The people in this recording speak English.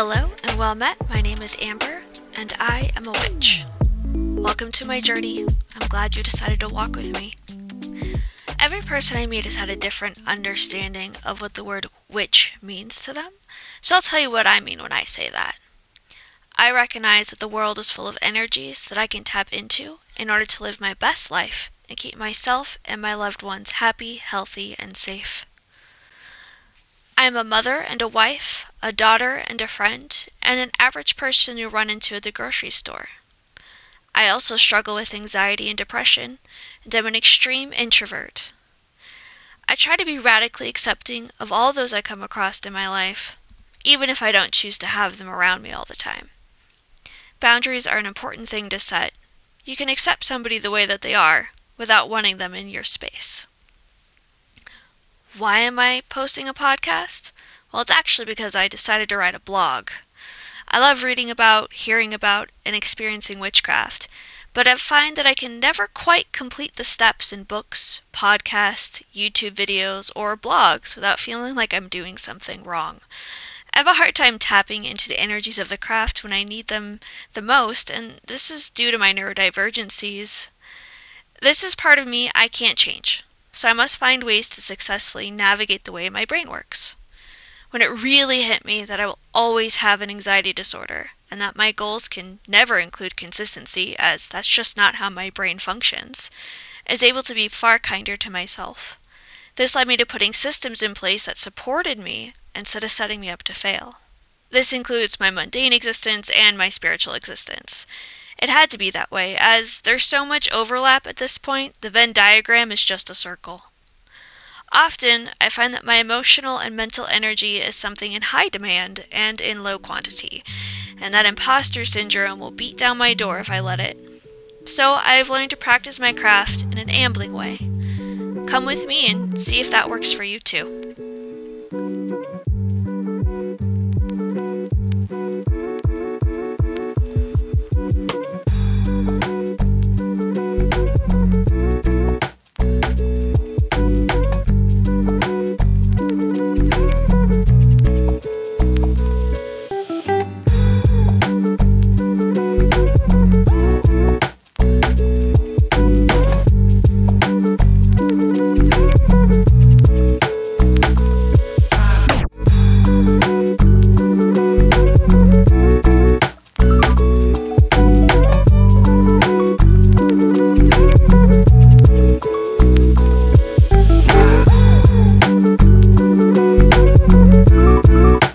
Hello and well met. My name is Amber, and I am a witch. Welcome to my journey. I'm glad you decided to walk with me. Every person I meet has had a different understanding of what the word witch means to them, so I'll tell you what I mean when I say that. I recognize that the world is full of energies that I can tap into in order to live my best life and keep myself and my loved ones happy, healthy, and safe. I am a mother and a wife, a daughter and a friend, and an average person you run into at the grocery store. I also struggle with anxiety and depression, and am an extreme introvert. I try to be radically accepting of all those I come across in my life, even if I don't choose to have them around me all the time. Boundaries are an important thing to set. You can accept somebody the way that they are without wanting them in your space. Why am I posting a podcast? Well, it's actually because I decided to write a blog. I love reading about, hearing about, and experiencing witchcraft, but I find that I can never quite complete the steps in books, podcasts, YouTube videos, or blogs without feeling like I'm doing something wrong. I have a hard time tapping into the energies of the craft when I need them the most, and this is due to my neurodivergencies. This is part of me I can't change so I must find ways to successfully navigate the way my brain works. When it really hit me that I will always have an anxiety disorder and that my goals can never include consistency, as that's just not how my brain functions, I was able to be far kinder to myself. This led me to putting systems in place that supported me instead of setting me up to fail. This includes my mundane existence and my spiritual existence. It had to be that way, as there's so much overlap at this point, the Venn diagram is just a circle. Often, I find that my emotional and mental energy is something in high demand and in low quantity, and that imposter syndrome will beat down my door if I let it. So I've learned to practice my craft in an ambling way. Come with me and see if that works for you too.